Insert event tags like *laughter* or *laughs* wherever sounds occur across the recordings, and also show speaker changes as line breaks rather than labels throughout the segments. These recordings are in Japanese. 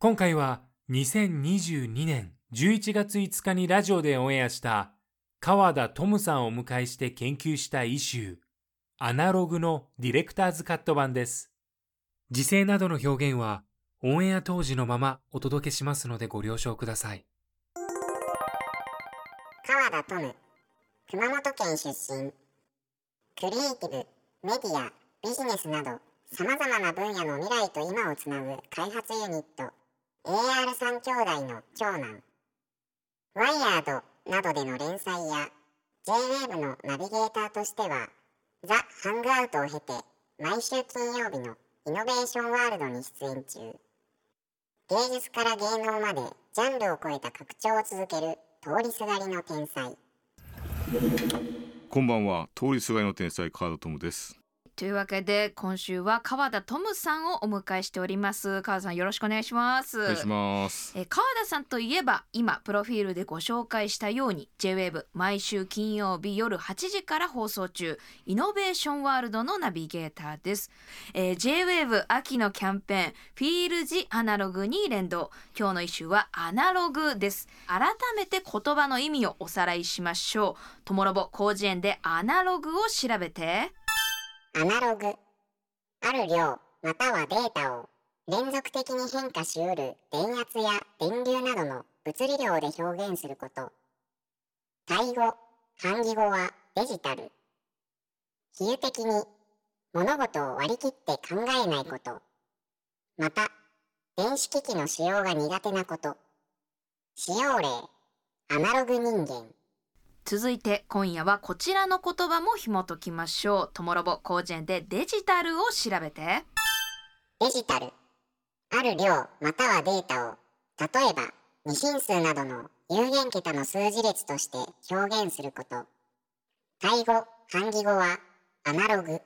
今回は2022年11月5日にラジオでオンエアした川田十夢さんをお迎えして研究したイシューアナログのディレクターズカット版です。時勢などの表現はオンエア当時のままお届けしますのでご了承ください。
川田十夢熊本県出身。クリエイティブメディアビジネスなどさまざまな分野の未来と今をつなぐ開発ユニット AR3 兄弟の長男ワイヤードなどでの連載や JWAVE のナビゲーターとしてはザ・ハングアウトを経て毎週金曜日のイノベーションワールドに出演中。芸術から芸能までジャンルを超えた拡張を続ける通りすがりの天才。
こんばんは。通りすがりの天才カードトムです。
というわけで今週は川田トムさんをお迎えしております。川田さんよろしくお願いします。
お願いします。
えー川田さんといえば今プロフィールでご紹介したように JWAVE 毎週金曜日夜8時から放送中イノベーションワールドのナビゲーターです、えー JWAVE 秋のキャンペーンフィールジアナログに連動。今日の一週はアナログです。改めて言葉の意味をおさらいしましょう。トモロボ広辞苑でアナログを調べて
アナログ。ある量またはデータを連続的に変化しうる電圧や電流などの物理量で表現すること。タイ語漢字語はデジタル。比喩的に物事を割り切って考えないこと。また電子機器の使用が苦手なこと。使用例アナログ人間。
続いて今夜はこちらの言葉も紐解きましょう。トモロボ広辞苑でデジタルを調べて。
デジタル。ある量またはデータを例えば二進数などの有限桁の数字列として表現すること。対語漢字語はアナログ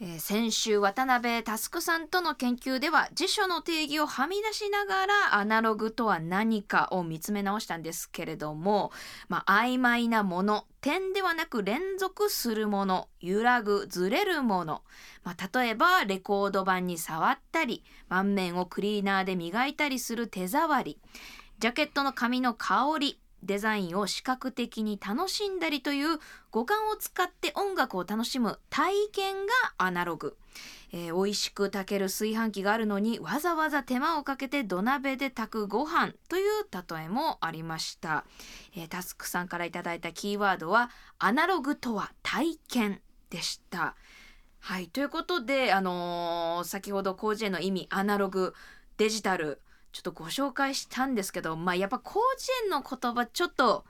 え先週渡辺佑さんとの研究では辞書の定義をはみ出しながらアナログとは何かを見つめ直したんですけれども、まあ、曖昧なもの点ではなく連続するもの揺らぐずれるもの、まあ、例えばレコード盤に触ったり盤面をクリーナーで磨いたりする手触り。ジャケットの紙の香り。デザインを視覚的に楽しんだりという五感を使って音楽を楽しむ体験がアナログ、えー美味しく炊ける炊飯器があるのにわざわざ手間をかけて土鍋で炊くご飯という例えもありました、えータスクさんからいただいたキーワードはアナログとは体験でした。はいということであのー先ほど広辞苑の意味アナログデジタルちょっとご紹介したんですけどまあやっぱ広辞苑の言葉ちょっと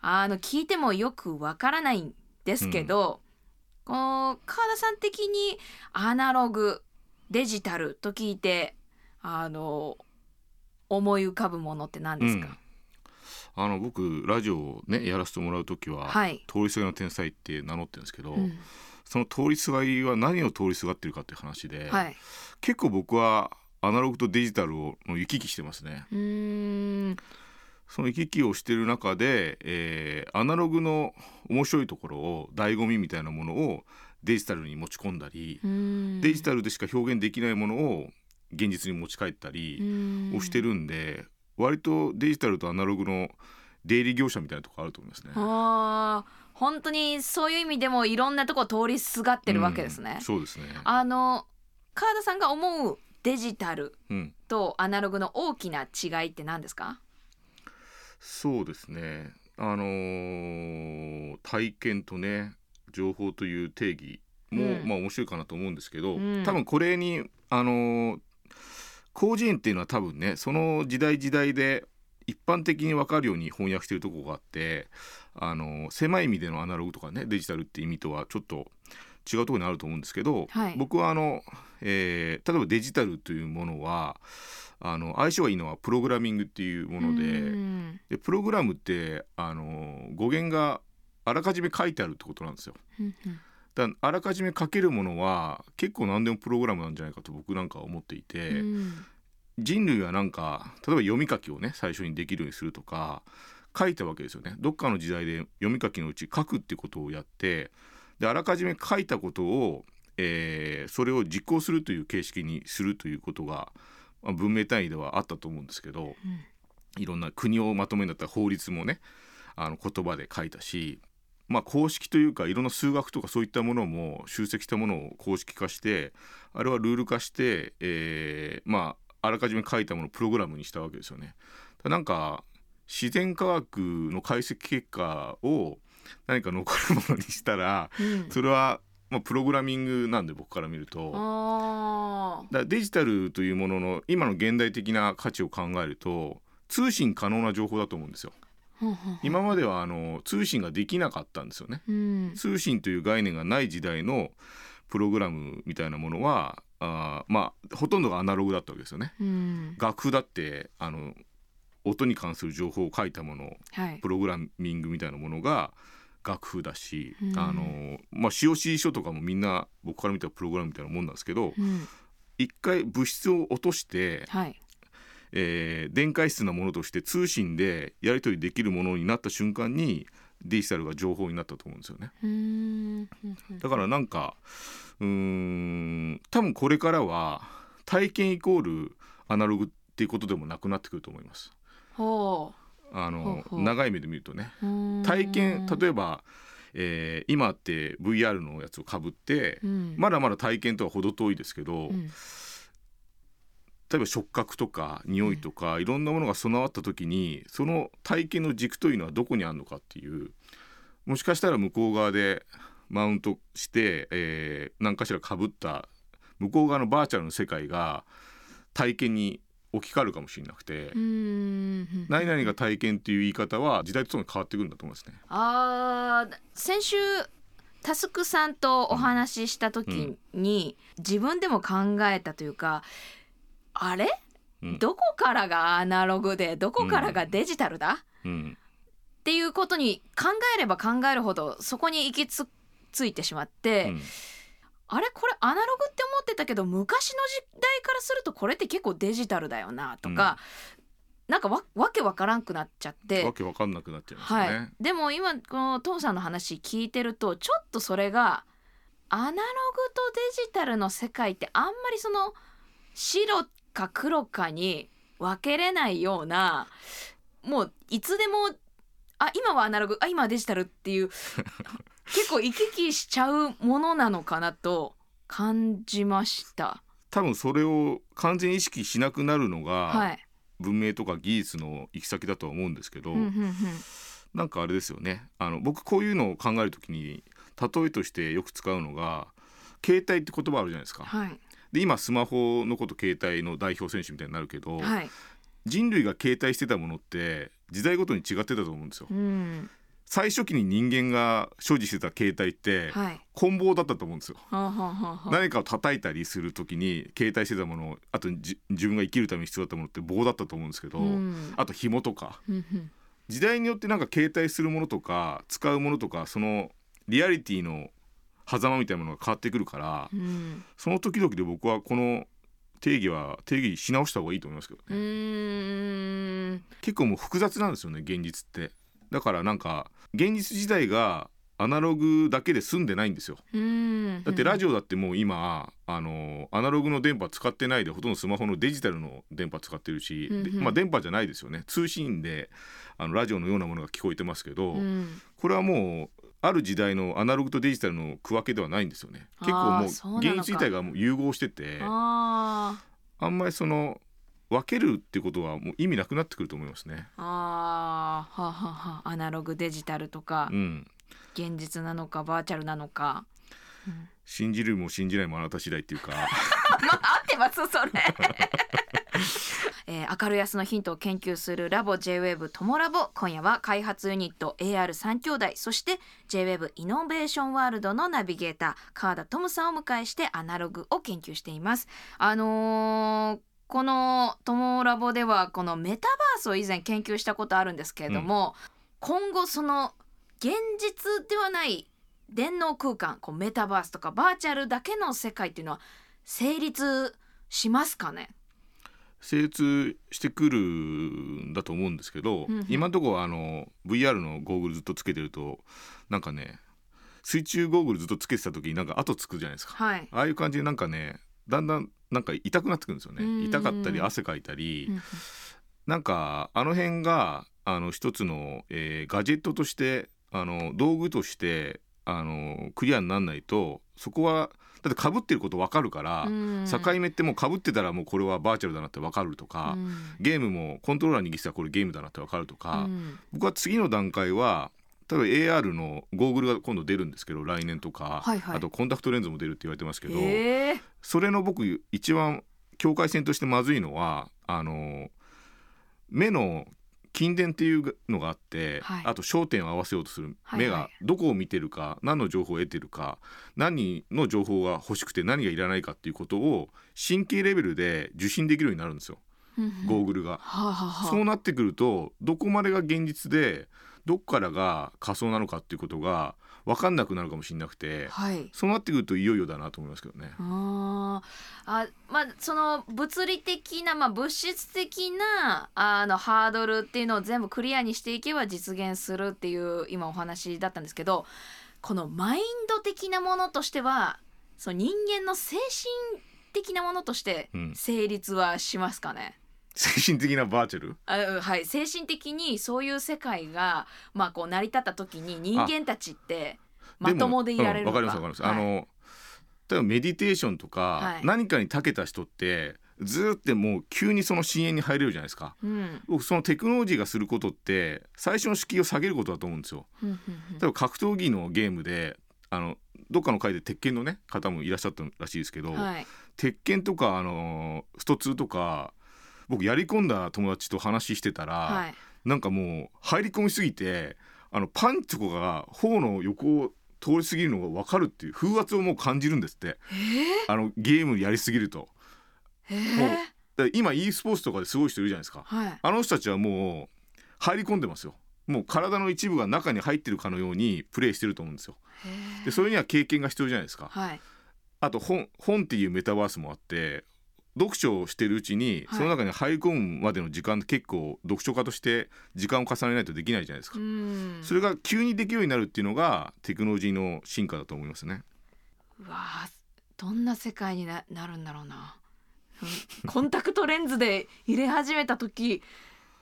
あの聞いてもよくわからないんですけど、こう川田さん的にアナログデジタルと聞いてあの思い浮かぶものって何ですか、
あの僕ラジオをねやらせてもらう時は、
はい。
通りすがりの天才って名乗ってるんですけど、
うん。
その通りすがりは何を通りすがってるかっていう話で、
はい。
結構僕はアナログとデジタルをの行き来してますねその行き来をしてる中で、えーアナログの面白いところを醍醐味みたいなものをデジタルに持ち込んだりデジタルでしか表現できないものを現実に持ち帰ったりをしてるんで、割とデジタルとアナログの出入り業者みたいなところあると思いますね。
本当にそういう意味でもいろんなとこ通りすがってるわけですね
うん。そうですね。
あの川田さんが思うデジタル
うん。
とアナログの大きな違いって何ですか？
そうですね。あのー体験とね情報という定義も、
うん。
まあ面白いかなと思うんですけど、
うん。
多分これにあのー広辞苑っていうのは多分ねその時代時代で一般的に分かるように翻訳してるところがあってあのー狭い意味でのアナログとかねデジタルっていう意味とはちょっと違うところにあると思うんですけど、
はい
僕はあの、えー例えばデジタルというものはあの相性がいいのはプログラミングっていうもので。
うん
でプログラムってあの語源があらかじめ書いてあるってことなんですよ。だからあらかじめ書けるものは結構何でもプログラムなんじゃないかと僕なんかは思っていて、
うん
人類はなんか例えば読み書きをね最初にできるようにするとか書いたわけですよね。どっかの時代で読み書きのうち書くってことをやってであらかじめ書いたことを、えーそれを実行するという形式にするということが、まあ文明単位ではあったと思うんですけど、いろんな国をまとめるんだったら法律もねあの言葉で書いたし、まあ、公式というかいろんな数学とかそういったものも集積したものを公式化してあれはルール化して、えーまああらかじめ書いたものをプログラムにしたわけですよね。だなんか自然科学の解析結果を何か残るものにしたら
うん
それは、まあ、プログラミングなんで僕から見ると。
あ
だデジタルというものの今の現代的な価値を考えると通信可能な情報だと思うんですよ。今まではあの通信ができなかったんですよね。
うん
通信という概念がない時代のプログラムみたいなものはあーまあほとんどがアナログだったわけですよね。
うん
楽譜だってあの音に関する情報を書いたもの
はい
プログラミングみたいなものが楽譜だし、
うん。
あのまあ COC 書とかもみんな僕から見たらプログラムみたいなもんなんですけど
うん。
一回物質を落として
はい。
えー電解質なものとして通信でやり取りできるものになった瞬間にデジタルが情報になったと思うんですよね。だからなんかうーん多分これからは体験イコールアナログっていうことでもなくなってくると思います。
ほ
あの長い目で見るとね。体験例えば、えー今って VR のやつをかぶって、
うん。
まだまだ体験とは程遠いですけど、
うん。
例えば触覚とか匂いとか、いろんなものが備わった時にその体験の軸というのはどこにあるのかっていうもしかしたら向こう側でマウントして、えー何かしらかぶった向こう側のバーチャルの世界が体験に置き換わるかもしれなくて、何々が体験っていう言い方は時代とともに変わってくるんだと思いますね。
あー先週タスクさんとお話しした時に、自分でも考えたというかあれ、
うん。
どこからがアナログでどこからがデジタルだ、
うん。
っていうことに考えれば考えるほどそこに行きつついてしまって、
うん
あれこれアナログって思ってたけど昔の時代からするとこれって結構デジタルだよなとか、なんかわわけわからんくなっちゃって。
わけわかんなくなっちゃいますね。
はい、でも今この父さんの話聞いてるとちょっとそれがアナログとデジタルの世界ってあんまりその白か黒かに分けれないようなもういつでもあ今はアナログあ今はデジタルっていう *laughs* 結構行き来しちゃうものなのかなと感じました。
多分それを完全に意識しなくなるのが、
はい、
文明とか技術の行き先だとは思うんですけど、
うんうんうん
なんかあれですよねあの僕こういうのを考えるときに例えとしてよく使うのが携帯って言葉あるじゃないですか。
はい
で今スマホのこと携帯の代表選手みたいになるけど、
はい
人類が携帯してたものって時代ごとに違ってたと思うんですよ。
うん
最初期に人間が所持してた携帯って
はい。
棍棒だったと思うんですよ。
はあはあはあはあ。
何かを叩いたりするときに携帯してたものあとじ自分が生きるために必要だったものって棒だったと思うんですけど、
うん。
あと紐とか。時代によってなんか携帯するものとか使うものとかそのリアリティの狭間みたいなものが変わってくるから、
うん。
その時々で僕はこの定義は定義し直した方がいいと思いますけど
う
ね、結構もう複雑なんですよね現実ってだからなんか現実自体がアナログだけで済んでないんですよ。
うん。
だってラジオだってもう今あのアナログの電波使ってないでほとんどスマホのデジタルの電波使ってるし、で
うんうん。
まあ電波じゃないですよね。通信であのラジオのようなものが聞こえてますけど、
うん。
これはもうある時代のアナログとデジタルの区分けではないんですよね。結構もう現実自体がもう融合してて
あ
あんまりその分けるってことはもう意味なくなってくると思いますね。
ああはあはあアナログデジタルとか
うん、
現実なのかバーチャルなのか。
信じるも信じないもあなた次第っていうか。*laughs*
まあ合ってますそれ、*laughs* えー、明るい明日のヒントを研究するラボ JWAVE トモラボ。今夜は開発ユニット AR3 兄弟そして JWAVE イノベーションワールドのナビゲーター川田トムさんをお迎えしてアナログを研究しています。あのーこのトモラボではこのメタバースを以前研究したことあるんですけれども、今後その現実ではない電脳空間こうメタバースとかバーチャルだけの世界っていうのは成立しますかね？
精通してくるんだと思うんですけど、
うんうん。
今のところあの VR のゴーグルずっとつけてるとなんかね水中ゴーグルずっとつけてた時になんか後つくじゃないですか。
はい、
ああいう感じでなんかねだんだんなんか痛くなってくるんですよ
うん。
ね痛かったり汗かいたり、
うん。うん
なんかあの辺があの一つの、えーガジェットとしてあの道具としてあのクリアにならないとそこはだって被ってること分かるから、
うん。
境目ってもう被ってたらもうこれはバーチャルだなって分かるとか、
うん。
ゲームもコントローラー握ってたらこれゲームだなって分かるとか、
うん。
僕は次の段階は例えば AR のゴーグルが今度出るんですけど来年とか、
はいはい。
あとコンタクトレンズも出るって言われてますけど、
えー。
それの僕一番境界線としてまずいのはあの目の筋電っていうのがあって、
はい。
あと焦点を合わせようとする。
はいはい。
目がどこを見てるか何の情報を得てるか何の情報が欲しくて何がいらないかっていうことを神経レベルで受信できるようになるんですよ。ゴーグルが。
はあ、はあはあ。
そうなってくるとどこまでが現実でどっからが仮想なのかっていうことが分かんなくなるかもしれなくて
はい。
そうなってくるといよいよだなと思いますけどね。
あー。あまあその物理的な、まあ、物質的なあのハードルっていうのを全部クリアにしていけば実現するっていう今お話だったんですけどこのマインド的なものとしてはその人間の精神的なものとして
うん。
成立はしますかね、
精神的なバーチャル？
あうんはい、精神的にそういう世界が、まあ、こう成り立った時に人間たちってまともでいられるのか
うんわかりますわかります、
はい。
あの例えばメディテーションとか、
はい。
何かに長けた人ってずーってもう急にその深淵に入れるじゃないですか。
うん。
僕そのテクノロジーがすることって最初の敷居を下げることだと思うんですよ。
うんうん
例えば格闘技のゲームであのどっかの回で鉄拳のね方もいらっしゃったらしいですけど、
うんはい。
鉄拳とかあのスト2とか僕やり込んだ友達と話してたら、
はい。
なんかもう入り込みすぎてあのパンチとかが頬の横を通り過ぎるのが分かるっていう風圧をもう感じるんですって。あのゲームやりすぎると。
えー？
もう今 e スポーツとかですごい人いるじゃないですか。
はい。
あの人たちはもう入り込んでますよ。もう体の一部が中に入ってるかのようにプレイしてると思うんですよ。でそれには経験が必要じゃないですか。
はい。
あと本本っていうメタバースもあって読書をしてるうちに、
はい。
その中に入り込むまでの時間って結構読書家として時間を重ねないとできないじゃないですか、
うん。
それが急にできるようになるっていうのがテクノロジーの進化だと思いますね。
うわあどんな世界にななるんだろうな。うんコンタクトレンズで入れ始めた時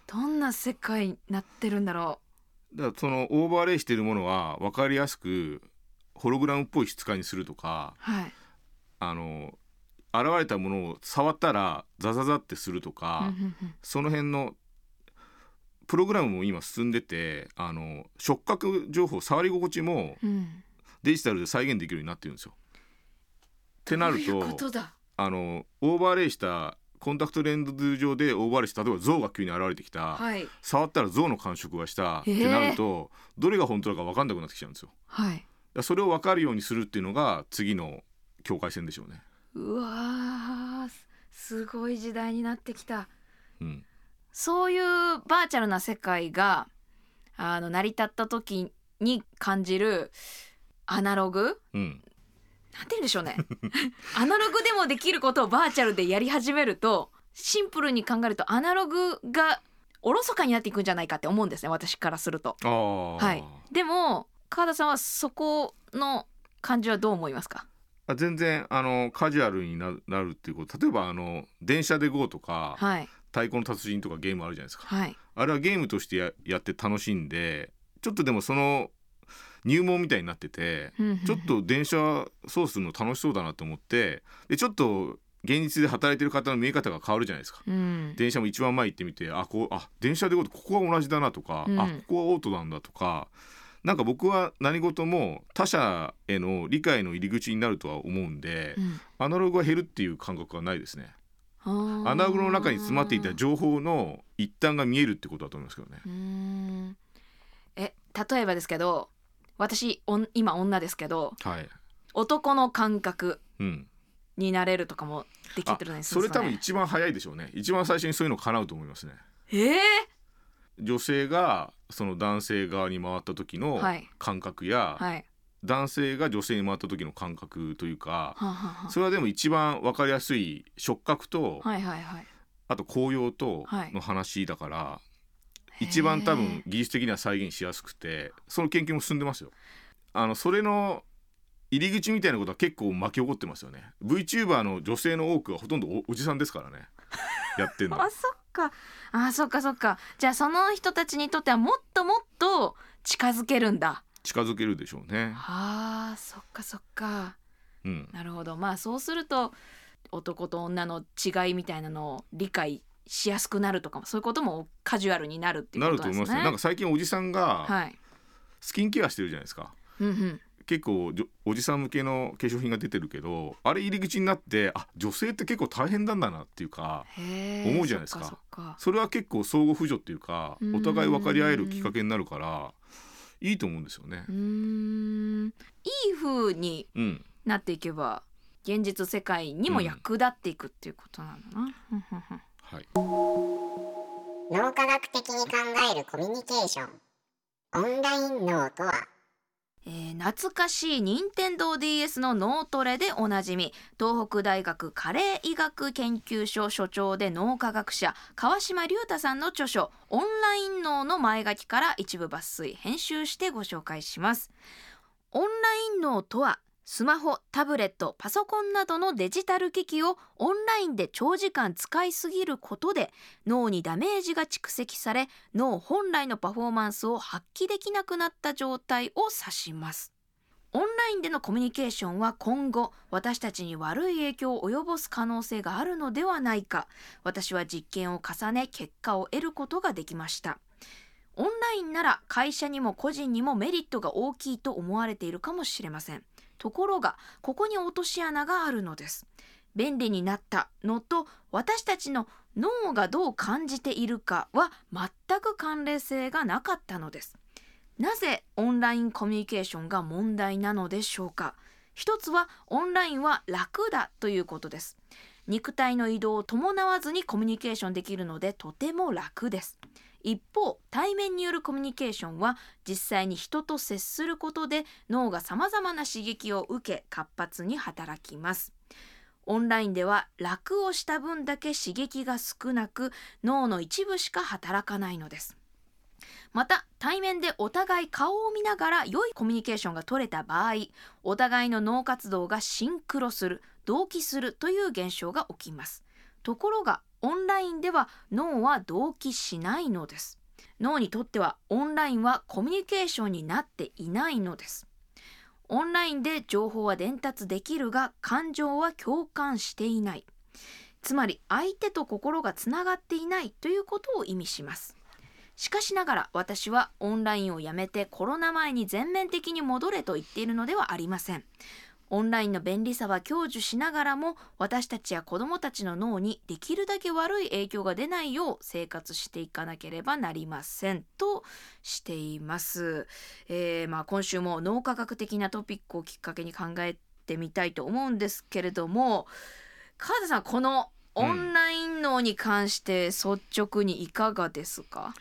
どんな世界になってるんだろ
だからそのオーバーレイしているものは分かりやすくホログラムっぽい質感にするとか
うはい。
あの現れたものを触ったらザザザってするとか、
うんうんうん
その辺のプログラムも今進んでてあの触覚情報触り心地も
うん
デジタルで再現できるようになってるんですよ。ってなるとあのオーバーレイしたコンタクトレンズ上でオーバーレイした例えば象が急に現れてきた、
はい
触ったら象の感触がしたってなると、どれが本当だか分かんなくなってきちゃうんですよ。
はい
らそれを分かるようにするっていうのが次の境界線でしょうね。
うわーすすごい時代になってきた。
うん、
そういうバーチャルな世界があの成り立った時に感じるアナログ？
うん、
なんて言うんでしょうね。*laughs* アナログでもできることをバーチャルでやり始めるとシンプルに考えるとアナログがおろそかになっていくんじゃないかって思うんですね私からすると。はい、でも川田さんはそこの感じはどう思いますか？
あ全然あのカジュアルにななるっていうこと。例えばあの電車で GO とか、
はい。
太鼓の達人とかゲームあるじゃないですか。
はい。
あれはゲームとしてややって楽しんでちょっとでもその入門みたいになっててちょっと電車操作するの楽しそうだなと思ってでちょっと現実で働いてる方の見え方が変わるじゃないですか。
うん。
電車も一番前行ってみてあこうあ電車でこここは同じだなとか、
うん。
あここはオートなんだとかなんか僕は何事も他者への理解の入り口になるとは思うんで、
うん
アナログが減るっていう感覚はないですね。アナログの中に詰まっていた情報の一端が見えるってことだと思いますけどね。
うーんえ例えばですけど私おん今女ですけど
はい。
男の感覚
うん。
になれるとかもでき
あ
てるんです
それ多分
ね
一番早いでしょうね。一番最初にそういうの叶うと思いますね。
ええ
女性がその男性側に回った時の
はい。
感覚や、
はい。
男性が女性に回った時の感覚というか、
はあは。
それはでも一番分かりやすい触覚と、
あはいはいはい。
あと紅葉と
はい。
の話だから、一番多分技術的には再現しやすくてその研究も進んでますよ。あのそれの入り口みたいなことは結構巻き起こってますよね。VTuber の女性の多くはほとんどおおじさんですからねやってんの。
あそっか。あそっかそっか。じゃあその人たちにとってはもっともっと近づけるんだ。
近づけるでしょうね。
あーそっかそっか。
うん、
なるほど。まあそうすると男と女の違いみたいなのを理解しやすくなるとかもそういうこともカジュアルになるっていう
なる
ことですね。
と思いますよ。なんか最近おじさんが
はい。
スキンケアしてるじゃないですか。
うんうん
結構じょおじさん向けの化粧品が出てるけどあれ入り口になってあ女性って結構大変なんだなっていうか思うじゃないですか。
そっかそっか。
それは結構相互扶助っていうか
うん。
お互い分かり合えるきっかけになるからいいと思うんですよね。
う。ーん。いい風に
うん、
なっていけば現実世界にも役立っていくっていうことなんだな、
はい、
脳科学的に考えるコミュニケーション。オンライン脳とは
えー懐かしい任天堂 d s の脳トレでおなじみ東北大学加齢医学研究所所長で脳科学者川島隆太さんの著書「オンライン脳」の前書きから一部抜粋編集してご紹介します。オンライン脳とはスマホ、タブレット、パソコンなどのデジタル機器をオンラインで長時間使いすぎることで脳にダメージが蓄積され脳本来のパフォーマンスを発揮できなくなった状態を指します。オンラインでのコミュニケーションは今後私たちに悪い影響を及ぼす可能性があるのではないか。私は実験を重ね結果を得ることができました。オンラインなら会社にも個人にもメリットが大きいと思われているかもしれません。ところがここに落とし穴があるのです。便利になったのと私たちの脳がどう感じているかは全く関連性がなかったのです。なぜオンラインコミュニケーションが問題なのでしょうか。一つはオンラインは楽だということです。肉体の移動を伴わずにコミュニケーションできるのでとても楽です。一方対面によるコミュニケーションは実際に人と接することで脳がさまざまな刺激を受け活発に働きます。オンラインでは楽をした分だけ刺激が少なく脳の一部しか働かないのです。また対面でお互い顔を見ながら良いコミュニケーションが取れた場合お互いの脳活動がシンクロする同期するという現象が起きます。ところがオンラインでは脳は同期しないのです。脳にとってはオンラインはコミュニケーションになっていないのです。オンラインで情報は伝達できるが感情は共感していない。つまり相手と心がつながっていないということを意味します。しかしながら私はオンラインをやめてコロナ前に全面的に戻れと言っているのではありません。オンラインの便利さは享受しながらも私たちや子どもたちの脳にできるだけ悪い影響が出ないよう生活していかなければなりませんとしています、えーまあ、今週も脳科学的なトピックをきっかけに考えてみたいと思うんですけれども川田さんこのオンライン脳に関して率直にいかがですか、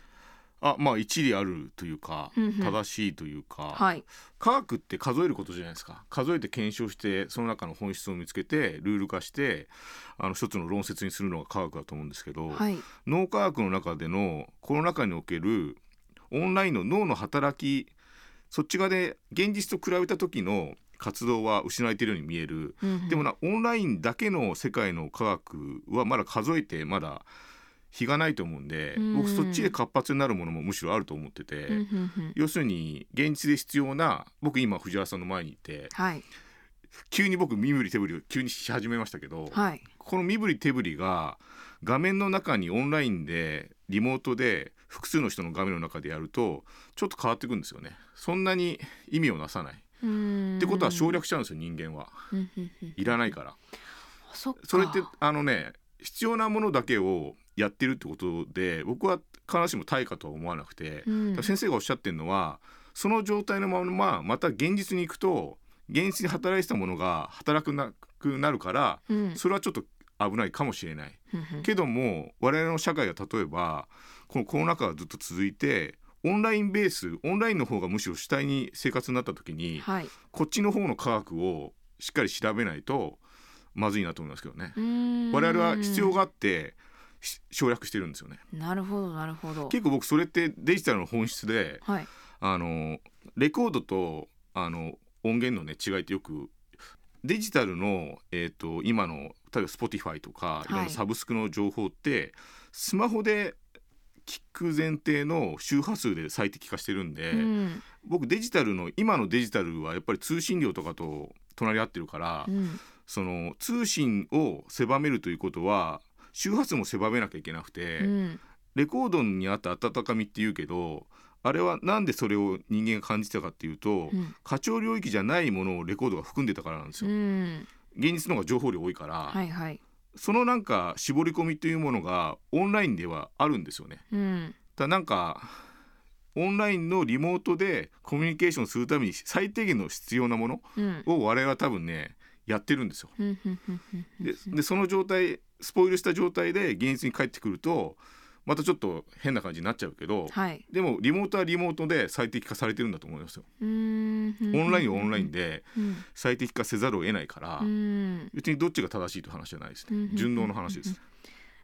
あまあ一理あるというか
うんうん。
正しいというか、
はい。
科学って数えることじゃないですか。数えて検証してその中の本質を見つけてルール化してあの一つの論説にするのが科学だと思うんですけど、
はい。
脳科学の中でのこの中におけるオンラインの脳の働きそっち側で現実と比べた時の活動は失われているように見える、
うんうん。
でもなオンラインだけの世界の科学はまだ数えてまだ日がないと思うんで、
うん。
僕そっちで活発になるものもむしろあると思ってて、
うんうんうん。
要するに現実で必要な僕今藤原さんの前にいて
はい。
急に僕身振り手振りを急にし始めましたけど、
はい。
この身振り手振りが画面の中にオンラインでリモートで複数の人の画面の中でやるとちょっと変わってくるんですよね。そんなに意味をなさない。ってことは省略しちゃうんですよ人間は。いらないから。
そ
れってあのね必要なものだけをやってるってことで僕は必ずしも対価とは思わなくて、
うん。
先生がおっしゃってるのはその状態のまままた現実に行くと現実に働いてたものが働くなくなるから
うん。
それはちょっと危ないかもしれない。けども我々の社会が例えばこのコロナ禍がずっと続いてオンラインベースオンラインの方がむしろ主体に生活になった時に
はい。
こっちの方の科学をしっかり調べないとまずいなと思いますけどね。我々は必要があってし省略してるんですよね。
なるほどなるほど。
結構僕それってデジタルの本質で
はい。
あのレコードとあの音源のね違いってよくデジタルの、えー、と今の例えば Spotify とかい。ろんなサブスクの情報って、スマホで聞く前提の周波数で最適化してるんで、
うん。
僕デジタルの今のデジタルはやっぱり通信量とかと隣り合ってるから、
うん。
その通信を狭めるということは周波数も狭めなきゃいけなくて、
うん。
レコードにあった温かみって言うけどあれはなんでそれを人間が感じたかっていうと、
うん。
過聴領域じゃないものをレコードが含んでたからなんです
う
よ。
ん。
現実の方が情報量多いから、
はいはい。
そのなんか絞り込みというものがオンラインではあるんですよね。
うん。
ただなんかオンラインのリモートでコミュニケーションするために最低限の必要なもの
うん。
を我々は多分ねやってるんですよ。でその状態スポイルした状態で現実に帰ってくるとまたちょっと変な感じになっちゃうけど、
はい。
でもリモートはリモートで最適化されてるんだと思いますよ。オンラインはオンラインで
うん。
最適化せざるを得ないから、
うん。
別にどっちが正しいという話じゃないです
うん
ね。順応の話です。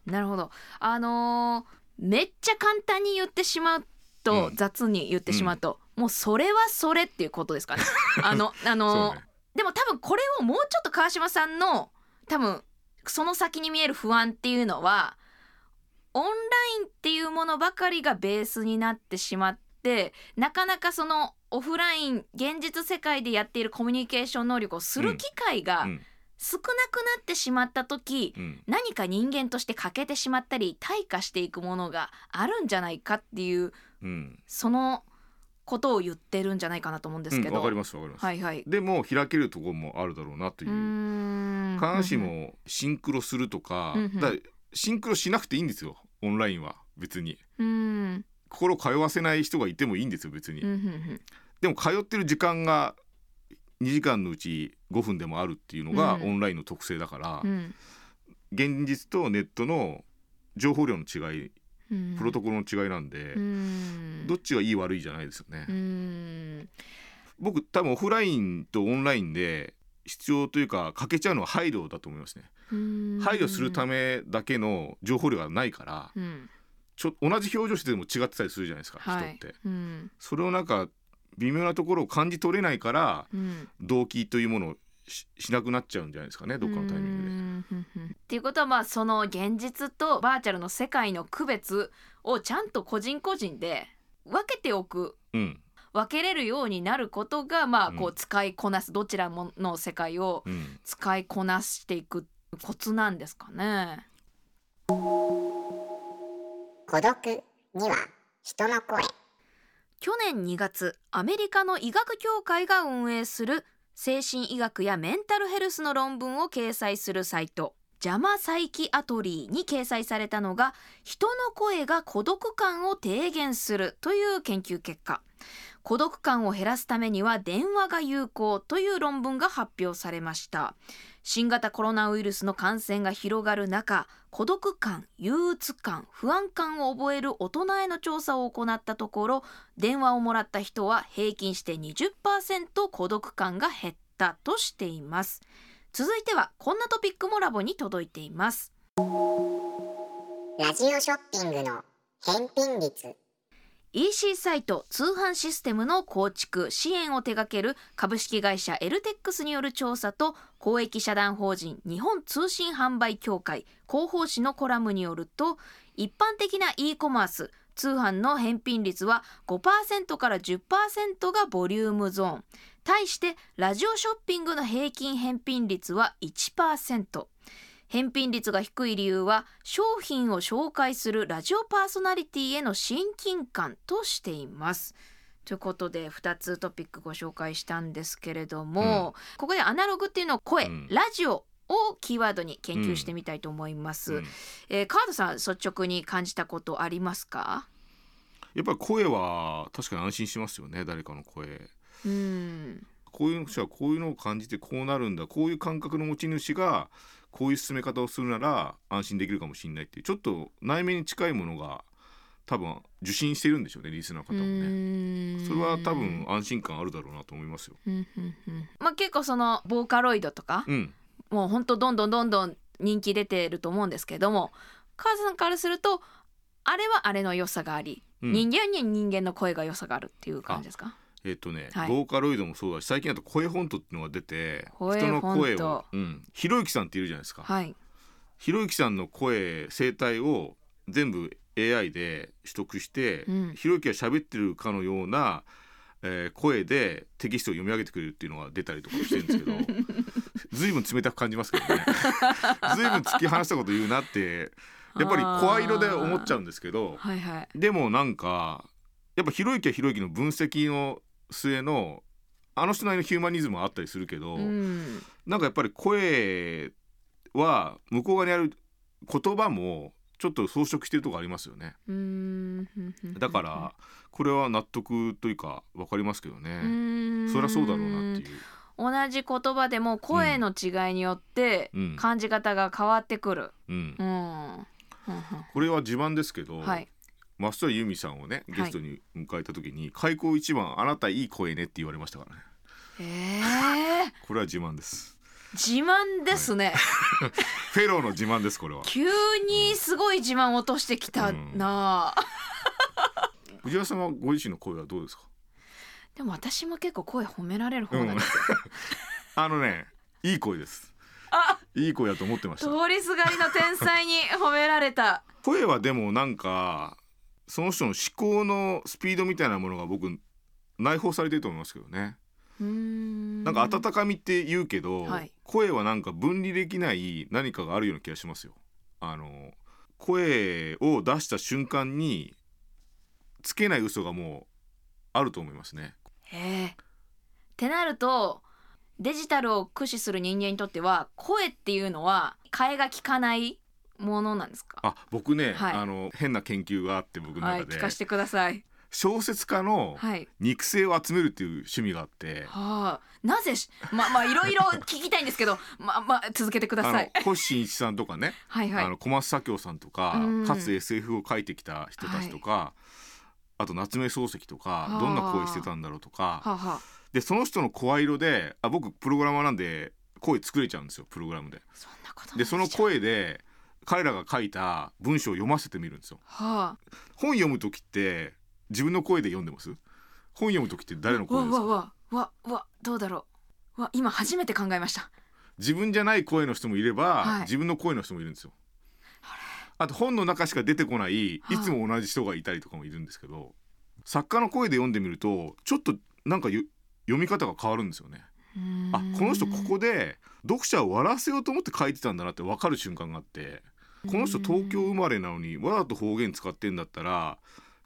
なるほど。あのーめっちゃ簡単に言ってしまうと、
うん。
雑に言ってしまうと、もうそれはそれっていうことですかね。あのあのー *laughs*
ね。
でも多分これをもうちょっと川島さんの多分その先に見える不安っていうのはオンラインっていうものばかりがベースになってしまってなかなかそのオフライン現実世界でやっているコミュニケーション能力をする機会が
うん。
少なくなってしまった時、
うん。
何か人間として欠けてしまったり退化していくものがあるんじゃないかっていう
うん。
そのことを言ってるんじゃないかなと思うんですけど。
うんわかりますわかります。
はいはい。
でも開けるところもあるだろうなという必ずしもシンクロするとか、だからシンクロしなくていいんですよ。オンラインは別に。
うん
心通わせない人がいてもいいんですよ別に。でも通ってる時間が2時間のうち5分でもあるっていうのが
うん
オンラインの特性だから、
うん
現実とネットの情報量の違い
うん
プロトコルの違いなんで、
うん。
どっちがいい悪いじゃないですよね。
うん。
僕多分オフラインとオンラインで必要というか欠けちゃうのは配慮だと思いますね。
うん。
配慮するためだけの情報量がないから
うん。
ちょ同じ表情してでも違ってたりするじゃないですか、
はい。
人って。
うん。
それをなんか微妙なところを感じ取れないから
うん。
動機というものをししなくなっちゃうんじゃないですかねどっかのタイミングで。
うんうんうんっていうことはまあその現実とバーチャルの世界の区別をちゃんと個人個人で分けておく。
うん。
分けれるようになることがまあこ
う
うん使いこなすどちらもの世界を
うん。
使いこなしていくコツなんですかね。
孤独には人の声。
去年2月アメリカの医学協会が運営する精神医学やメンタルヘルスの論文を掲載するサイトジャマサイキアトリーに掲載されたのが人の声が孤独感を低減するという研究結果。孤独感を減らすためには電話が有効という論文が発表されました。新型コロナウイルスの感染が広がる中孤独感憂鬱感不安感を覚える大人への調査を行ったところ電話をもらった人は平均して20%孤独感が減ったとしています。続いてはこんなトピックもラボに届いています。
ラジオショッピングの返品率。
EC サイト通販システムの構築支援を手掛ける株式会社エルテックスによる調査と公益社団法人日本通信販売協会広報誌のコラムによると一般的な e コマース通販の返品率は5%から10%がボリュームゾーン。対してラジオショッピングの平均返品率は1%返品率が低い理由は商品を紹介するラジオパーソナリティへの親近感としています。ということで2つトピックご紹介したんですけれども、ここでアナログっていうのを声、
うん
ラジオをキーワードに研究してみたいと思います。
うん
えー、カードさん率直に感じたことありますか？
やっぱり声は確かに安心しますよね誰かの声
うん、
こういう人はこういうのを感じてこうなるんだこういう感覚の持ち主がこういう進め方をするなら安心できるかもしれないっていうちょっと内面に近いものが多分受信してるんでしょうねリスナーの方もね。それは多分安心感あるだろうなと思いますよ。
うんうんうん。まあ結構そのボーカロイドとか、
うん、
もうほんとどんどんどんどん人気出てると思うんですけどもカードさんからするとあれはあれの良さがあり、
うん。
人間には人間の声が良さがあるっていう感じですか？
えっ、とね、
はい。
ボーカロイドもそうだし最近だと声フォントっていうのが出て
声
人の声
フォント、
をうん、ひろゆきさんっているじゃないですか。
はい。
ひろゆきさんの声声帯を全部 AI で取得して、
うん。
ひろゆきが喋ってるかのような、えー声でテキストを読み上げてくれるっていうのが出たりとかしてるんですけど *laughs* 随分冷たく感じますけどね。随分突き放したこと言うなってやっぱり声色で思っちゃうんですけど
はいはい。
でもなんかやっぱひろゆきはひろゆきの分析の末のあの人なりのヒューマニズムはあったりするけど、
うん。
なんかやっぱり声は向こう側にある言葉もちょっと装飾してるとこありますよね。
うん。
だからこれは納得というか分かりますけど
う
ね
ん。
そりゃそうだろうなっていう。
同じ言葉でも声の違いによって
うん。
感じ方が変わってくる。
うん。
うん。うん。うん。
これは自慢ですけど、
はい。
増田由美さんをねゲストに迎えた時に開口一番あなたいい声ねって言われましたからね。
ええ *laughs*
これは自慢です。
自慢ですね。
フェローの自慢ですこれは。
急にすごい自慢落としてきたな。あ。*laughs*
藤原さんはご自身の声はどうですか？
でも私も結構声褒められる方な。ん。ですよ。
あのねいい声です。いい声だと思ってました。
通りすがりの天才に褒められた。
声はでもなんかその人の思考のスピードみたいなものが僕内包されてると思いますけどね
ん。
なんか温かみって言うけど、
はい
声はなんか分離できない何かがあるような気がしますよあの声を出した瞬間につけない嘘がもうあると思いますね
へえ。ってなるとデジタルを駆使する人間にとっては声っていうのは替えが利かないものなんですか？
あ僕ね、
はい
あの変な研究があって僕の
はい、
中で、
聞かせてください。
小説家の
はい。
肉声を集めるっていう趣味があって、
はあ、なぜし、ま、まあ、いろいろ *laughs* 聞きたいんですけど、ま、ま、続けてください。
星新一さんとかね
はいはい
あの。小松左京さんとか
うん
かつて SF を書いてきた人たちとか、あと夏目漱石とか
あ
どんな声してたんだろうとか
はあ、はあ、
でその人の声色であ僕プログラマーなんで声作れちゃうんですよプログラムで。
そんなこと
でその。声で彼らが書いた文章を読ませてみるんですよ。
はあ。
本読む時って自分の声で読んでます？本読む時って誰の声ですか？
わわわわわどうだろう。わ今初めて考えました。
自分じゃない声の人もいれば、
はい
自分の声の人もいるんですよ。あと本の中しか出てこないい
はい
つも同じ人がいたりとかもいるんですけど、作家の声で読んでみるとちょっとなんかゆ読み方が変わるんですよね。あこの人ここで読者を笑わせようと思って書いてたんだなって分かる瞬間があってこの人東京生まれなのにわざと方言使ってんだったら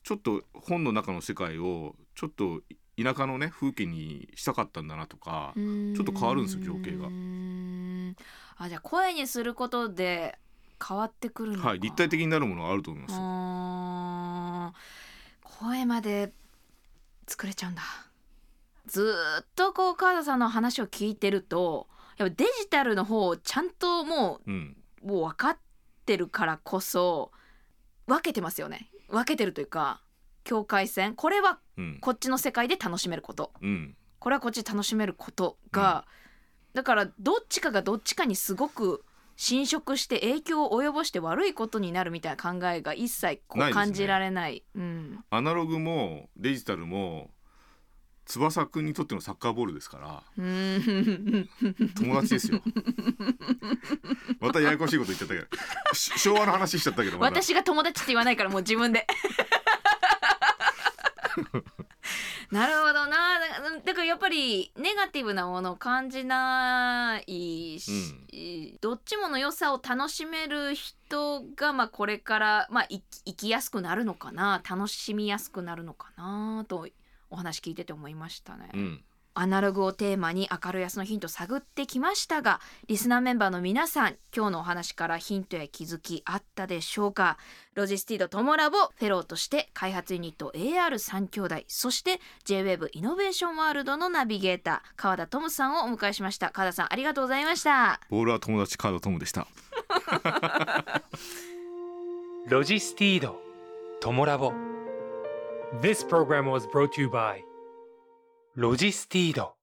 ちょっと本の中の世界をちょっと田舎のね風景にしたかったんだなとか
ちょ
っと変わるんですよ情景が。
あじゃあ声にすることで変わってくるのか。
はい立体的になるものがあると思います。
声まで作れちゃうんだ。ずーっとこう川田さんの話を聞いてるとやっぱデジタルの方をちゃんとも
うん。
うもう分かってるからこそ分けてますよね。分けてるというか境界線。これは
うん。
こっちの世界で楽しめること。
うん。
これはこっちで楽しめることが、だからどっちかがどっちかにすごく侵食して影響を及ぼして悪いことになるみたいな考えが一切こ
ないうですね。
感じられない。うん、
アナログもデジタルも翼くんにとってのサッカーボールですから
うん。
友達ですよ。*laughs* またややこしいこと言っちゃったけど。し昭和の話しちゃったけどまだ
私が友達って言わないからもう自分で。*laughs* なるほどな。だだからやっぱりネガティブなものを感じないし、どっちもの良さを楽しめる人が、まあ、これから、まあ、生き生きやすくなるのかな。楽しみやすくなるのかなとお話聞いてて思いましたね。
うん。
アナログをテーマに明るい明日のヒントを探ってきましたがリスナーメンバーの皆さん今日のお話からヒントや気づきあったでしょうか？ロジスティードトモラボフェローとして開発ユニット AR3 兄弟そして JWEB イノベーションワールドのナビゲーター川田トムさんをお迎えしました。川田さんありがとうございました。
ボールは友達カードトムでした。*laughs*
ロジスティードトモラボ This program was brought to you by ロジスティード